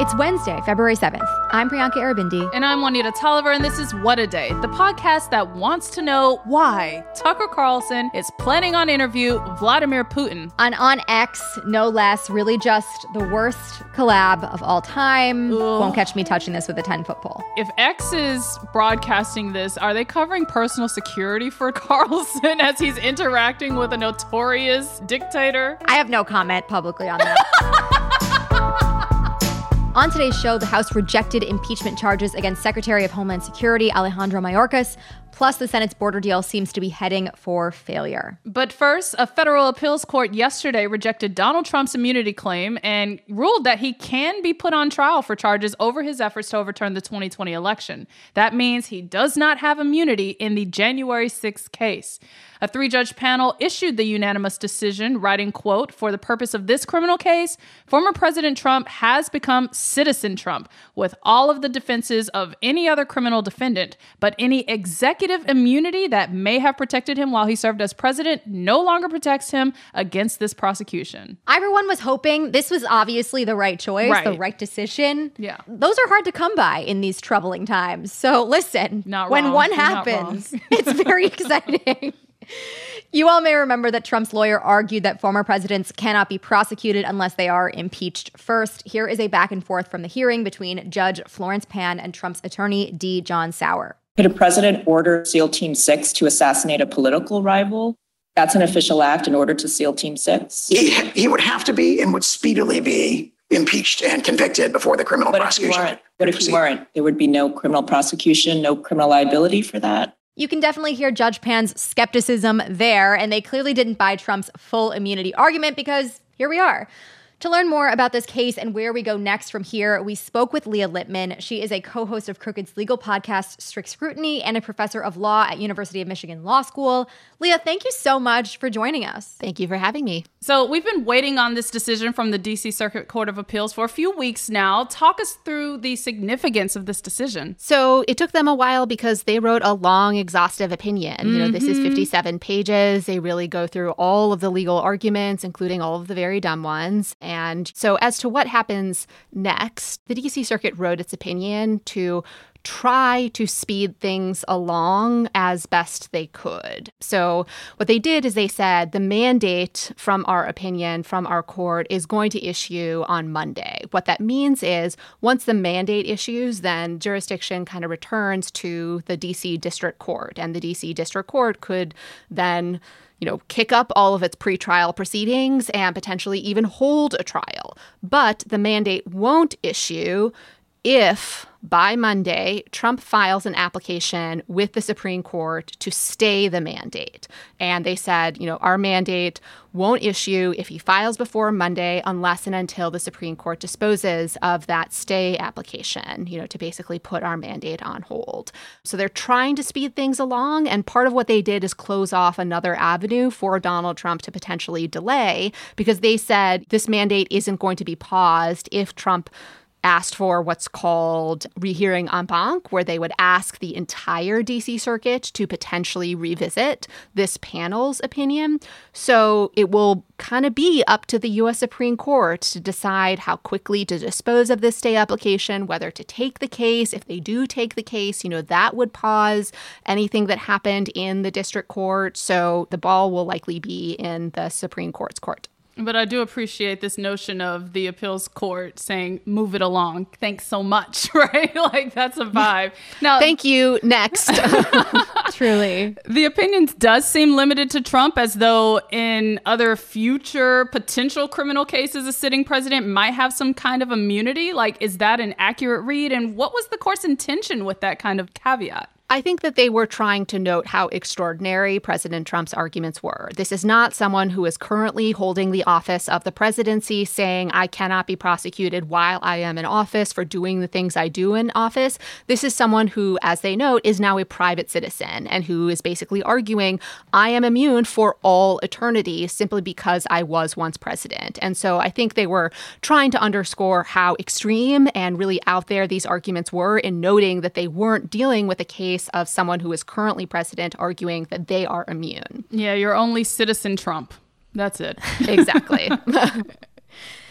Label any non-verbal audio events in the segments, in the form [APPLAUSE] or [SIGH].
It's Wednesday, February 7th. I'm Priyanka Aribindi. And I'm Juanita Tolliver, and this is What a Day, the podcast that wants to know why Tucker Carlson is planning on interview Vladimir Putin. On On X, no less, really just the worst collab of all time. Ugh. Won't catch me touching this with a 10 foot pole. If X is broadcasting this, are they covering personal security for [LAUGHS] Carlson as he's interacting with a notorious dictator? I have no comment publicly on that. [LAUGHS] On today's show, the House rejected impeachment charges against Secretary of Homeland Security Alejandro Mayorkas. Plus, the Senate's border deal seems to be heading for failure. But first, a federal appeals court yesterday rejected Donald Trump's immunity claim and ruled that he can be put on trial for charges over his efforts to overturn the 2020 election. That means he does not have immunity in the January 6th case. A three-judge panel issued the unanimous decision, writing, quote, "For the purpose of this criminal case, former President Trump has become citizen Trump with all of the defenses of any other criminal defendant, but any executive immunity that may have protected him while he served as president no longer protects him against this prosecution." Everyone was hoping this was obviously the right choice, right. the right decision. Yeah. Those are hard to come by in these troubling times. So listen, Not when wrong. one happens, [LAUGHS] it's very [LAUGHS] exciting. You all may remember that Trump's lawyer argued that former presidents cannot be prosecuted unless they are impeached first. Here is a back and forth from the hearing between Judge Florence Pan and Trump's attorney, D. John Sauer. Could a president order SEAL Team 6 to assassinate a political rival? That's an official act in order to SEAL Team 6? He, he would have to be and would speedily be impeached and convicted before the criminal but prosecution. If he weren't, but if he weren't, there would be no criminal prosecution, no criminal liability for that? You can definitely hear Judge Pan's skepticism there, and they clearly didn't buy Trump's full immunity argument because here we are. To learn more about this case and where we go next from here, we spoke with Leah Litman. She is a co-host of Crooked's legal podcast Strict Scrutiny and a professor of law at University of Michigan Law School. Leah, thank you so much for joining us. Thank you for having me. So, we've been waiting on this decision from the DC Circuit Court of Appeals for a few weeks now. Talk us through the significance of this decision. So, it took them a while because they wrote a long, exhaustive opinion. Mm-hmm. You know, this is mm-hmm. 57 pages. They really go through all of the legal arguments, including all of the very dumb ones. And so, as to what happens next, the DC Circuit wrote its opinion to try to speed things along as best they could. So, what they did is they said the mandate from our opinion, from our court, is going to issue on Monday. What that means is once the mandate issues, then jurisdiction kind of returns to the DC District Court, and the DC District Court could then you know, kick up all of its pretrial proceedings and potentially even hold a trial. But the mandate won't issue if by Monday, Trump files an application with the Supreme Court to stay the mandate. And they said, you know, our mandate won't issue if he files before Monday unless and until the Supreme Court disposes of that stay application, you know, to basically put our mandate on hold. So they're trying to speed things along. And part of what they did is close off another avenue for Donald Trump to potentially delay because they said this mandate isn't going to be paused if Trump asked for what's called rehearing en banc, where they would ask the entire DC circuit to potentially revisit this panel's opinion. So it will kind of be up to the US Supreme Court to decide how quickly to dispose of this stay application, whether to take the case. If they do take the case, you know, that would pause anything that happened in the district court. So the ball will likely be in the Supreme Court's court. But I do appreciate this notion of the appeals court saying, move it along. Thanks so much, [LAUGHS] right? like that's a vibe. Now, thank you. Next. [LAUGHS] Truly. The opinion does seem limited to Trump, as though in other future potential criminal cases, a sitting president might have some kind of immunity. Like, is that an accurate read? And what was the court's intention with that kind of caveat? I think that they were trying to note how extraordinary President Trump's arguments were. This is not someone who is currently holding the office of the presidency saying, I cannot be prosecuted while I am in office for doing the things I do in office. This is someone who, as they note, is now a private citizen and who is basically arguing, I am immune for all eternity simply because I was once president. And so I think they were trying to underscore how extreme and really out there these arguments were in noting that they weren't dealing with a case case of someone who is currently president arguing that they are immune. Yeah, you're only citizen Trump. That's it. [LAUGHS] exactly. [LAUGHS]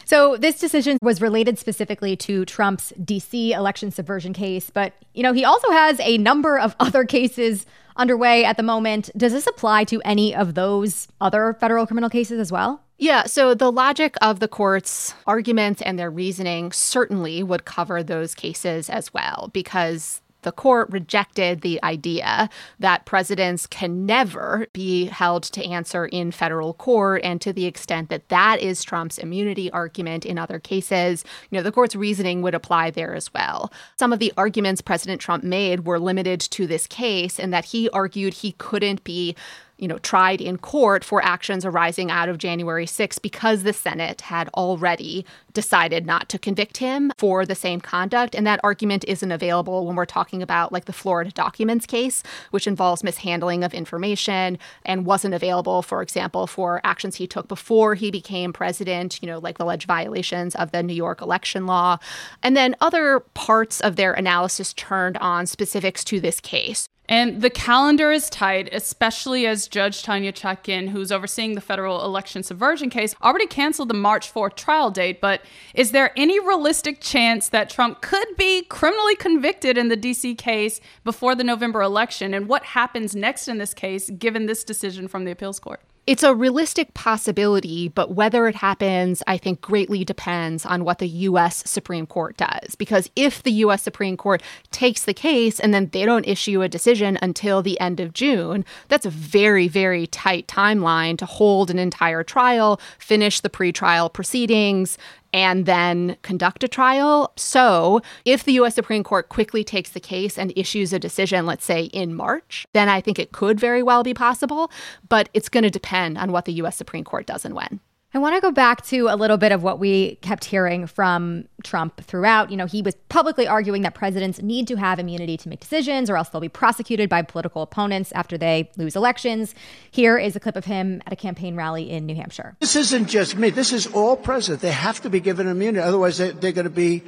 So this decision was related specifically to Trump's DC election subversion case, but you know, he also has a number of [LAUGHS] other cases underway at the moment. Does this apply to any of those other federal criminal cases as well? Yeah, so the logic of the court's arguments and their reasoning certainly would cover those cases as well, because the court rejected the idea that presidents can never be held to answer in federal court. And to the extent that that is Trump's immunity argument in other cases, you know, the court's reasoning would apply there as well. Some of the arguments President Trump made were limited to this case, and that he argued he couldn't be you know, tried in court for actions arising out of January 6 because the Senate had already decided not to convict him for the same conduct. And that argument isn't available when we're talking about like the Florida documents case, which involves mishandling of information and wasn't available, for example, for actions he took before he became president, you know, like the alleged violations of the New York election law. And then other parts of their analysis turned on specifics to this case. And the calendar is tight, especially as Judge Tanya Chutkan, who's overseeing the federal election subversion case, already canceled the March 4th trial date. But is there any realistic chance that Trump could be criminally convicted in the DC case before the November election? And what happens next in this case, given this decision from the appeals court? It's a realistic possibility, but whether it happens, I think, greatly depends on what the U.S. Supreme Court does. Because if the U.S. Supreme Court takes the case and then they don't issue a decision until the end of June, that's a very, very tight timeline to hold an entire trial, finish the pretrial proceedings, and then conduct a trial. So, if the US Supreme Court quickly takes the case and issues a decision, let's say in March, then I think it could very well be possible, but it's going to depend on what the US Supreme Court does and when. I want to go back to a little bit of what we kept hearing from Trump throughout. You know, he was publicly arguing that presidents need to have immunity to make decisions or else they'll be prosecuted by political opponents after they lose elections. Here is a clip of him at a campaign rally in New Hampshire. This isn't just me. This is all presidents. They have to be given immunity. Otherwise, they, they're going to be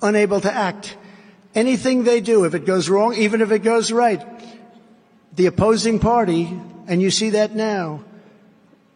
unable to act. Anything they do, if it goes wrong, even if it goes right, the opposing party, and you see that now,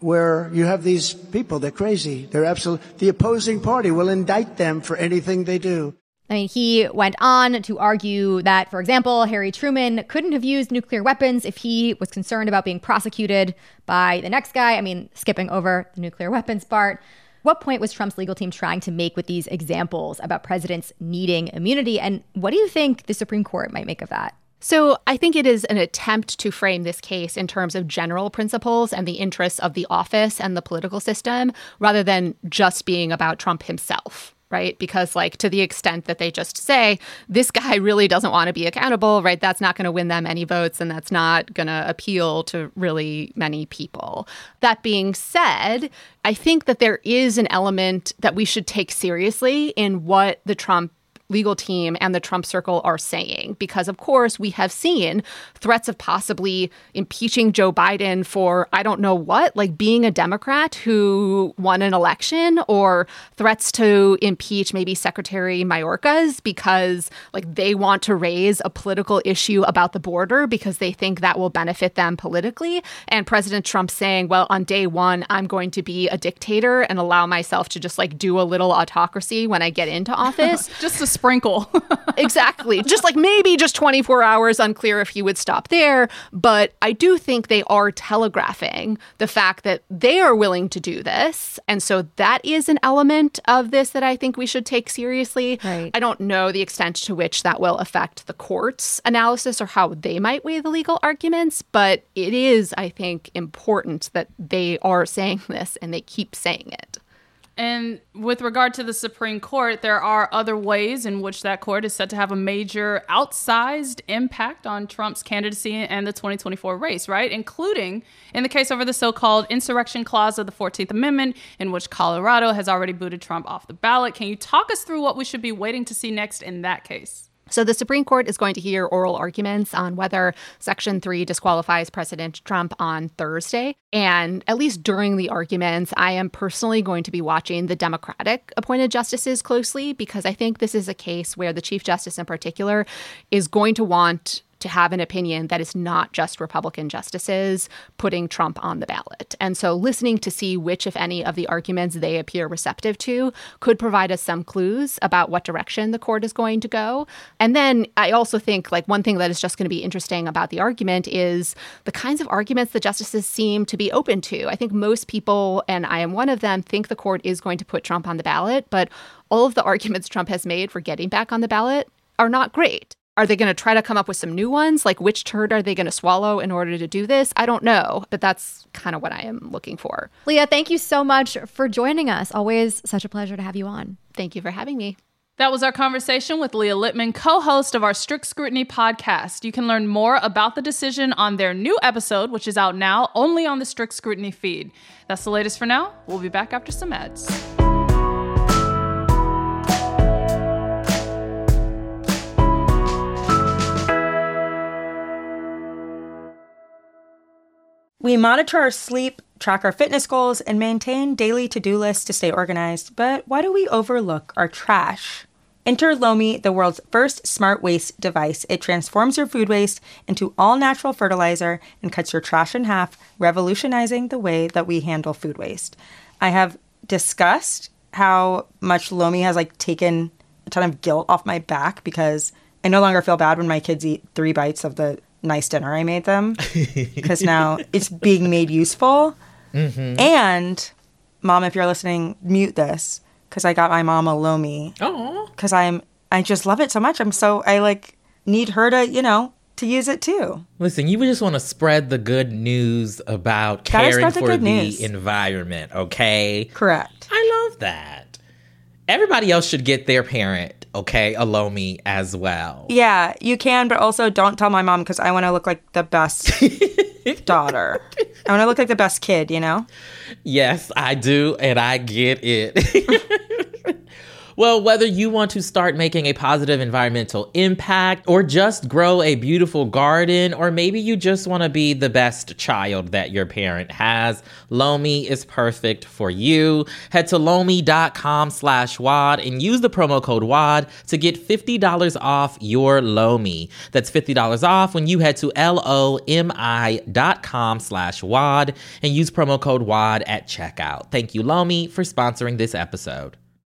where you have these people, they're crazy. They're absolute. the opposing party will indict them for anything they do. I mean, he went on to argue that, for example, Harry Truman couldn't have used nuclear weapons if he was concerned about being prosecuted by the next guy. I mean, skipping over the nuclear weapons part. What point was Trump's legal team trying to make with these examples about presidents needing immunity? And what do you think the Supreme Court might make of that? So, I think it is an attempt to frame this case in terms of general principles and the interests of the office and the political system rather than just being about Trump himself right? Because, like, to the extent that they just say, this guy really doesn't want to be accountable, right? That's not going to win them any votes and that's not going to appeal to really many people. That being said, I think that there is an element that we should take seriously in what the Trump legal team and the Trump circle are saying. Because, of course, we have seen threats of possibly impeaching Joe Biden for, I don't know what, like being a Democrat who won an election, or threats to impeach maybe Secretary Mayorkas because, like, they want to raise a political issue about the border because they think that will benefit them politically. And President Trump saying, well, on day one, I'm going to be a dictator and allow myself to just like do a little autocracy when I get into [LAUGHS] office. just a sprinkle. [LAUGHS] exactly. Just like maybe just 24 hours, unclear if he would stop there. But I do think they are telegraphing the fact that they are willing to do this. And so that is an element of this that I think we should take seriously. Right. I don't know the extent to which that will affect the court's analysis or how they might weigh the legal arguments, but it is, I think, important that they are saying this and they keep saying it. And with regard to the Supreme Court, there are other ways in which that court is said to have a major outsized impact on Trump's candidacy and the 2024 race, right? Including in the case over the so called insurrection clause of the 14th Amendment, in which Colorado has already booted Trump off the ballot. Can you talk us through what we should be waiting to see next in that case? So, the Supreme Court is going to hear oral arguments on whether Section 3 disqualifies President Trump on Thursday. And at least during the arguments, I am personally going to be watching the Democratic appointed justices closely because I think this is a case where the Chief Justice in particular is going to want to have an opinion that is not just Republican justices putting Trump on the ballot. And so listening to see which, if any, of the arguments they appear receptive to could provide us some clues about what direction the court is going to go. And then I also think like one thing that is just going to be interesting about the argument is the kinds of arguments the justices seem to be open to. I think most people, and I am one of them, think the court is going to put Trump on the ballot, but all of the arguments Trump has made for getting back on the ballot are not great. Are they going to try to come up with some new ones? Like, which turd are they going to swallow in order to do this? I don't know, but that's kind of what I am looking for. Leah, thank you so much for joining us. Always such a pleasure to have you on. Thank you for having me. That was our conversation with Leah Litman, co host of our Strict Scrutiny podcast. You can learn more about the decision on their new episode, which is out now only on the Strict Scrutiny feed. That's the latest for now. We'll be back after some ads. We monitor our sleep, track our fitness goals, and maintain daily to do lists to stay organized. But why do we overlook our trash? Enter Lomi, the world's first smart waste device. It transforms your food waste into all natural fertilizer and cuts your trash in half, revolutionizing the way that we handle food waste. I have discussed how much Lomi has like taken a ton of guilt off my back because I no longer feel bad when my kids eat three bites of the nice dinner I made them [LAUGHS] because now it's being made useful. Mm-hmm. And mom, if you're listening, mute this because I got my mom a Lomi Oh, because I'm I just love it so much. I'm so I like need her to you know to use it too. listen, you just want to spread the good news about Gotta caring the for the news. environment, okay? Correct. I love that. Everybody else should get their parent, okay, a Lomi as well. Yeah, you can, but also don't tell my mom because I want to look like the best [LAUGHS] daughter. I want to look like the best kid. You know. Yes, I do, and I get it. [LAUGHS] well, whether you want to start making a positive environmental impact, or just grow a beautiful garden, or maybe you just want to be the best child that your parent has, Lomi is perfect for you. Head to lomi.com slash WAD and use the promo code WAD to get $50 off your Lomi. That's $50 off when you head to L-O-M-I dot com slash WAD and use promo code WAD at checkout. Thank you, Lomi, for sponsoring this episode.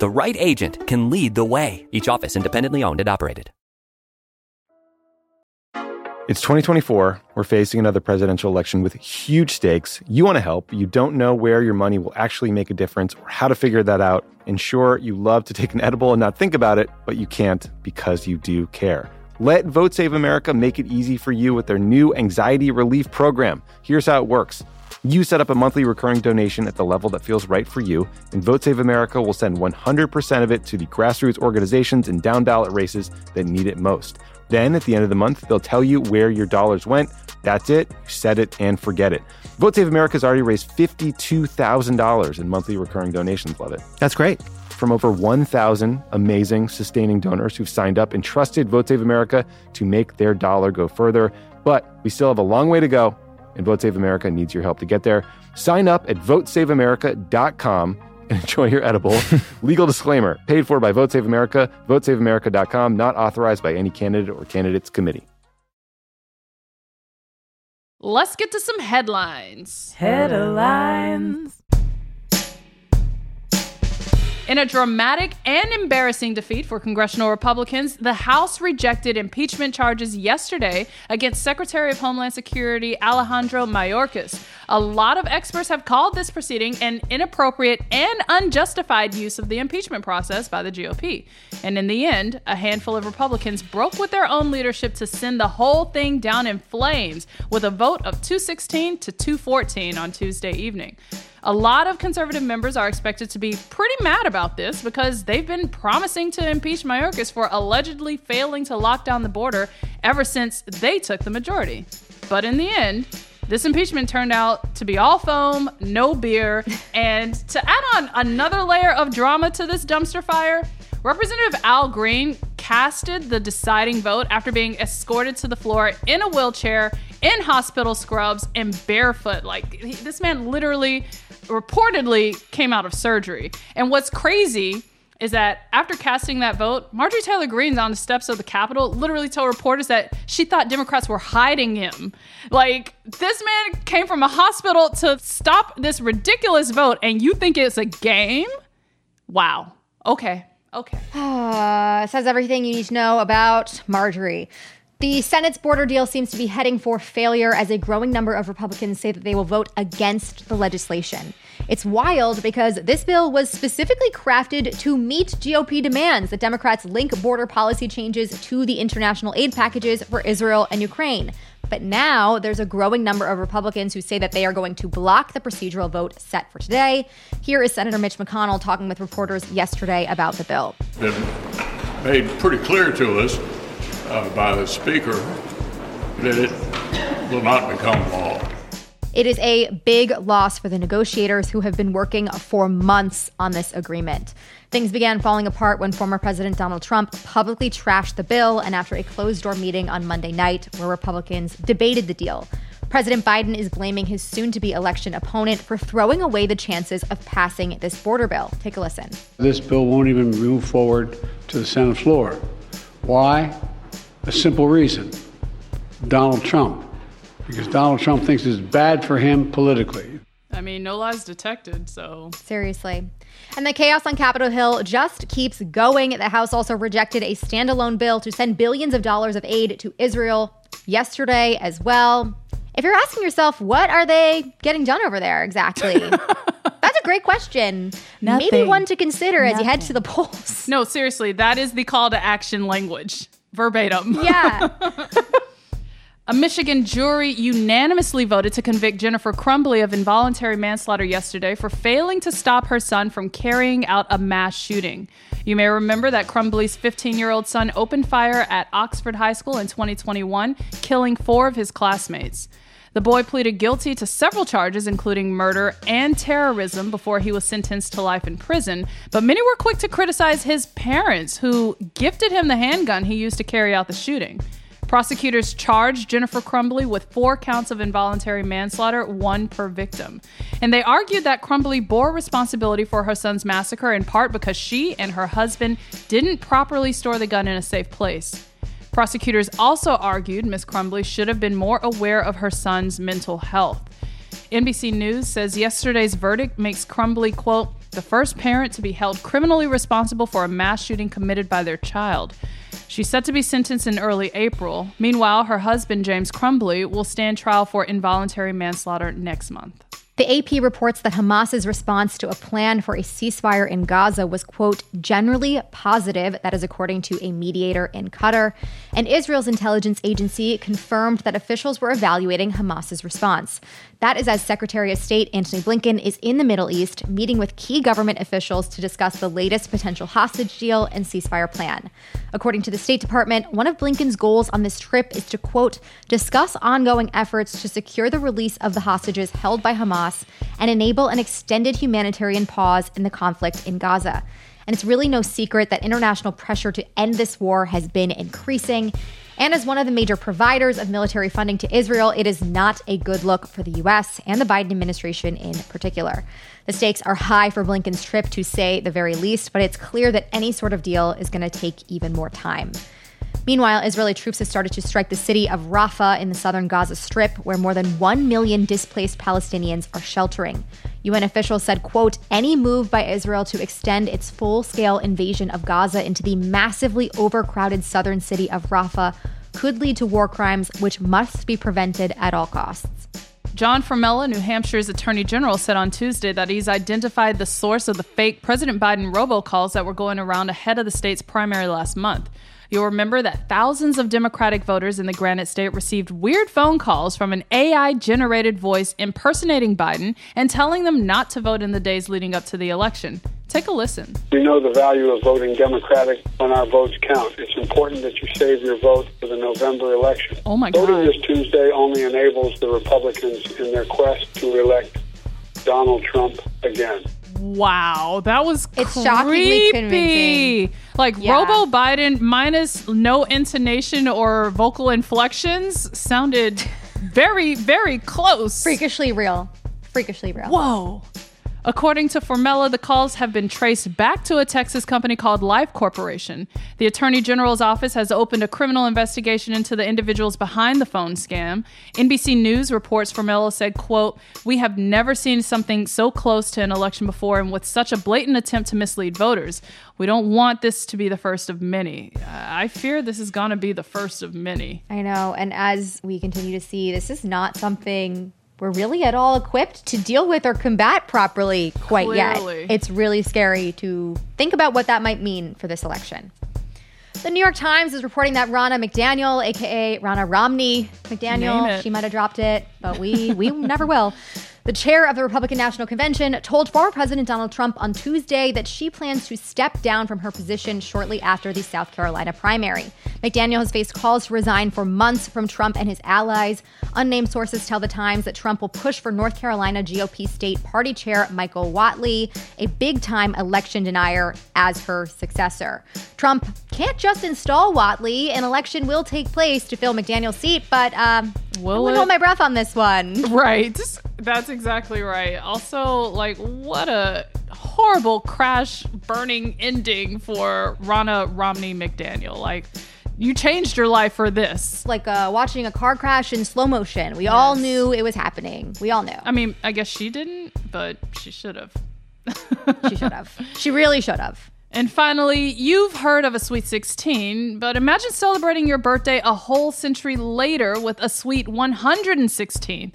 The right agent can lead the way. Each office independently owned and operated. It's 2024. We're facing another presidential election with huge stakes. You want to help. You don't know where your money will actually make a difference or how to figure that out. And sure, you love to take an edible and not think about it, but you can't because you do care. Let Vote Save America make it easy for you with their new anxiety relief program. Here's how it works. You set up a monthly recurring donation at the level that feels right for you, and Vote Save America will send 100% of it to the grassroots organizations and down ballot races that need it most. Then at the end of the month, they'll tell you where your dollars went. That's it. You set it and forget it. Vote Save America has already raised $52,000 in monthly recurring donations. Love it. That's great. From over 1,000 amazing sustaining donors who've signed up and trusted Vote Save America to make their dollar go further. But we still have a long way to go, and Vote Save America needs your help to get there. Sign up at votesaveamerica.com and enjoy your edible. [LAUGHS] Legal disclaimer paid for by Vote Save America, votesaveamerica.com, not authorized by any candidate or candidates committee. Let's get to some headlines. Headlines. In a dramatic and embarrassing defeat for congressional Republicans, the House rejected impeachment charges yesterday against Secretary of Homeland Security Alejandro Mayorkas. A lot of experts have called this proceeding an inappropriate and unjustified use of the impeachment process by the GOP. And in the end, a handful of Republicans broke with their own leadership to send the whole thing down in flames with a vote of 216 to 214 on Tuesday evening. A lot of conservative members are expected to be pretty mad about this because they've been promising to impeach Mayorkas for allegedly failing to lock down the border ever since they took the majority. But in the end, This impeachment turned out to be all foam, no beer. [LAUGHS] And to add on another layer of drama to this dumpster fire, Representative Al Green casted the deciding vote after being escorted to the floor in a wheelchair, in hospital scrubs, and barefoot. Like, he, this man literally, reportedly, came out of surgery. And what's crazy is that after casting that vote, Marjorie Taylor Greene's on the steps of the Capitol literally told reporters that she thought Democrats were hiding him. Like, this man came from a hospital to stop this ridiculous vote, and you think it's a game? Wow. Okay. Okay. [SIGHS] Uh, says everything you need to know about Marjorie. The Senate's border deal seems to be heading for failure as a growing number of Republicans say that they will vote against the legislation. It's wild because this bill was specifically crafted to meet GOP demands that Democrats link border policy changes to the international aid packages for Israel and Ukraine. But now there's a growing number of Republicans who say that they are going to block the procedural vote set for today. Here is Senator Mitch McConnell talking with reporters yesterday about the bill. Been made pretty clear to us uh, by the Speaker that it will not become law. It is a big loss for the negotiators who have been working for months on this agreement. Things began falling apart when former President Donald Trump publicly trashed the bill and after a closed door meeting on Monday night where Republicans debated the deal. President Biden is blaming his soon to be election opponent for throwing away the chances of passing this border bill. Take a listen. This bill won't even move forward to the Senate floor. Why? A simple reason Donald Trump. Because Donald Trump thinks it's bad for him politically. I mean, no lies detected, so. Seriously. And the chaos on Capitol Hill just keeps going. The House also rejected a standalone bill to send billions of dollars of aid to Israel yesterday as well. If you're asking yourself, what are they getting done over there exactly? [LAUGHS] That's a great question. Maybe one to consider as you head to the polls. No, seriously, that is the call to action language. Verbatim. [LAUGHS] Yeah. A Michigan jury unanimously voted to convict Jennifer Crumbley of involuntary manslaughter yesterday for failing to stop her son from carrying out a mass shooting. You may remember that Crumbley's 15 year old son opened fire at Oxford High School in 2021, killing four of his classmates. The boy pleaded guilty to several charges, including murder and terrorism, before he was sentenced to life in prison. But many were quick to criticize his parents, who gifted him the handgun he used to carry out the shooting. Prosecutors charged Jennifer Crumbley with four counts of involuntary manslaughter, one per victim. And they argued that Crumbley bore responsibility for her son's massacre in part because she and her husband didn't properly store the gun in a safe place. Prosecutors also argued Miss Crumbley should have been more aware of her son's mental health. NBC News says yesterday's verdict makes Crumbley, quote, the first parent to be held criminally responsible for a mass shooting committed by their child. She's set to be sentenced in early April. Meanwhile, her husband, James Crumbley, will stand trial for involuntary manslaughter next month. The AP reports that Hamas's response to a plan for a ceasefire in Gaza was, quote, generally positive. That is according to a mediator in Qatar. And Israel's intelligence agency confirmed that officials were evaluating Hamas's response. That is as Secretary of State Antony Blinken is in the Middle East meeting with key government officials to discuss the latest potential hostage deal and ceasefire plan. According to the State Department, one of Blinken's goals on this trip is to, quote, discuss ongoing efforts to secure the release of the hostages held by Hamas and enable an extended humanitarian pause in the conflict in Gaza. And it's really no secret that international pressure to end this war has been increasing. And as one of the major providers of military funding to Israel, it is not a good look for the US and the Biden administration in particular. The stakes are high for Blinken's trip, to say the very least, but it's clear that any sort of deal is going to take even more time. Meanwhile, Israeli troops have started to strike the city of Rafah in the southern Gaza Strip, where more than 1 million displaced Palestinians are sheltering. UN officials said, quote, any move by Israel to extend its full-scale invasion of Gaza into the massively overcrowded southern city of Rafah could lead to war crimes which must be prevented at all costs. John Formella, New Hampshire's Attorney General, said on Tuesday that he's identified the source of the fake President Biden robocalls that were going around ahead of the state's primary last month. You'll remember that thousands of Democratic voters in the Granite State received weird phone calls from an AI generated voice impersonating Biden and telling them not to vote in the days leading up to the election. Take a listen. We know the value of voting Democratic when our votes count. It's important that you save your vote for the November election. Oh my God. Voting this Tuesday only enables the Republicans in their quest to elect Donald Trump again. Wow, that was It's shockingly convincing. Like Yeah. Robo Biden minus no intonation or vocal inflections sounded very, very close. Freakishly real. Freakishly real. Whoa. According to Formella, the calls have been traced back to a Texas company called Life Corporation. The Attorney General's office has opened a criminal investigation into the individuals behind the phone scam. NBC News reports Formella said, quote, "We have never seen something so close to an election before and with such a blatant attempt to mislead voters. We don't want this to be the first of many. I fear this is going to be the first of many." I know. And as we continue to see, this is not something we're really at all equipped to deal with or combat properly quite Clearly. yet. It's really scary to think about what that might mean for this election. The New York Times is reporting that Ronna McDaniel, aka Ronna Romney McDaniel, she might have dropped it, but we we [LAUGHS] never will. The chair of the Republican National Convention told former President Donald Trump on Tuesday that she plans to step down from her position shortly after the South Carolina primary. McDaniel has faced calls to resign for months from Trump and his allies. Unnamed sources tell the Times that Trump will push for North Carolina GOP state party chair Michael Whatley, a big time election denier, as her successor. Trump can't just install Whatley. An election will take place to fill McDaniel's seat, but um, Will wouldn't it? hold my breath on this one. Right. That's exactly right. Also, like, what a horrible crash burning ending for Ronna Romney McDaniel. Like, you changed your life for this. Like uh, watching a car crash in slow motion. We all knew it was happening. We all knew. I mean, I guess she didn't, but she should have. She should have. [LAUGHS] She really should have. And finally, you've heard of a Sweet 16, but imagine celebrating your birthday a whole century later with a Sweet 116.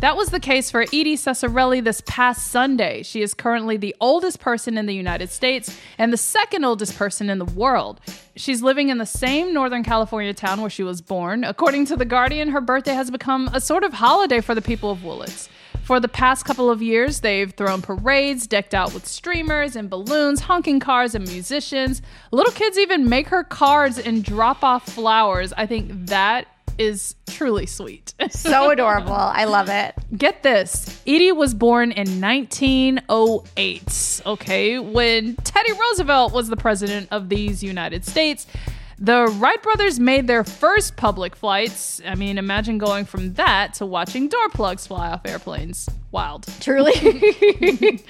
That was the case for Edie Ceccarelli this past Sunday. She is currently the oldest person in the United States and the second oldest person in the world. She's living in the same Northern California town where she was born. According to The Guardian, her birthday has become a sort of holiday for the people of Willits. For the past couple of years, they've thrown parades decked out with streamers and balloons, honking cars, and musicians. Little kids even make her cards and drop off flowers. I think that is truly sweet. [LAUGHS] So adorable. I love it. Get this Edie was born in 1908, okay, when Teddy Roosevelt was the president of these United States. The Wright brothers made their first public flights. I mean, imagine going from that to watching door plugs fly off airplanes. Wild. Truly. [LAUGHS]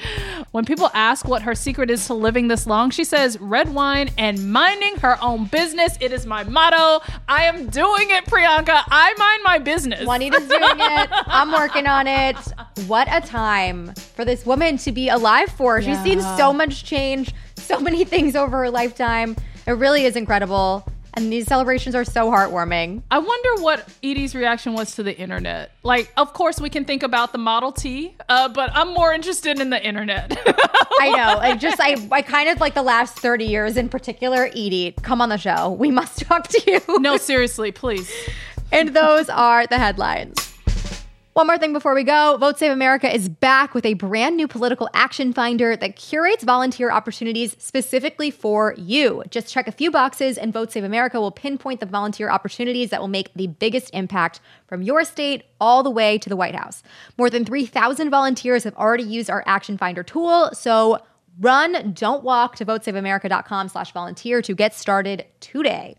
when people ask what her secret is to living this long, she says red wine and minding her own business. It is my motto. I am doing it, Priyanka. I mind my business. Juanita's doing it. [LAUGHS] I'm working on it. What a time for this woman to be alive for. She's seen so much change, so many [LAUGHS] things over her lifetime. It really is incredible. And these celebrations are so heartwarming. I wonder what Edie's reaction was to the internet. Like, of course, we can think about the Model T, uh, but I'm more interested in the internet. I know. [LAUGHS] I just, I, I kind of like the last 30 years in particular. Edie, come on the show. We must [LAUGHS] talk to you. no, seriously, please. And those are the headlines. One more thing before we go Vote Save America is back with a brand new political action finder that curates volunteer opportunities specifically for you. Just check a few boxes, and Vote Save America will pinpoint the volunteer opportunities that will make the biggest impact from your state all the way to the White House. More than 3,000 volunteers have already used our action finder tool, so run, don't walk to votesaveamerica.com slash volunteer to get started today.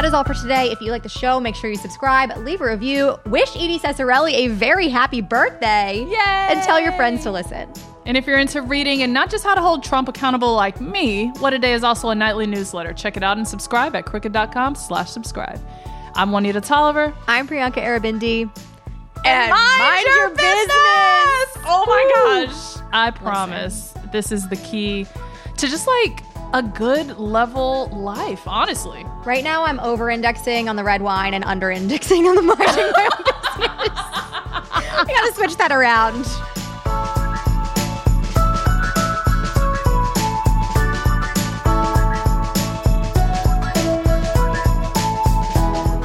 That is all for today. If you like the show, make sure you subscribe, leave a review, wish Edie Ceccarelli a very happy birthday, Yay! and tell your friends to listen. And if you're into reading and not just how to hold Trump accountable like me, What a Day is also a nightly newsletter. Check it out and subscribe at crooked.com slash subscribe. I'm Juanita Tolliver. I'm Priyanka Aribindi. And mind your business! Oh my gosh. I promise this is the key to just like a good level life, honestly. Right now, I'm over indexing on the red wine and under indexing on the margin. [LAUGHS] I gotta switch that around.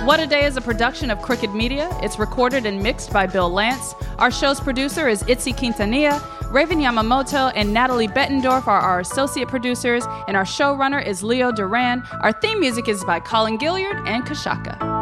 What a Day is a production of Crooked Media. It's recorded and mixed by Bill Lance. Our show's producer is Itzi Quintanilla. Raven Yamamoto and Natalie Bettendorf are our associate producers, and our showrunner is Leo Duran. Our theme music is by Colin Gilliard and Kashaka.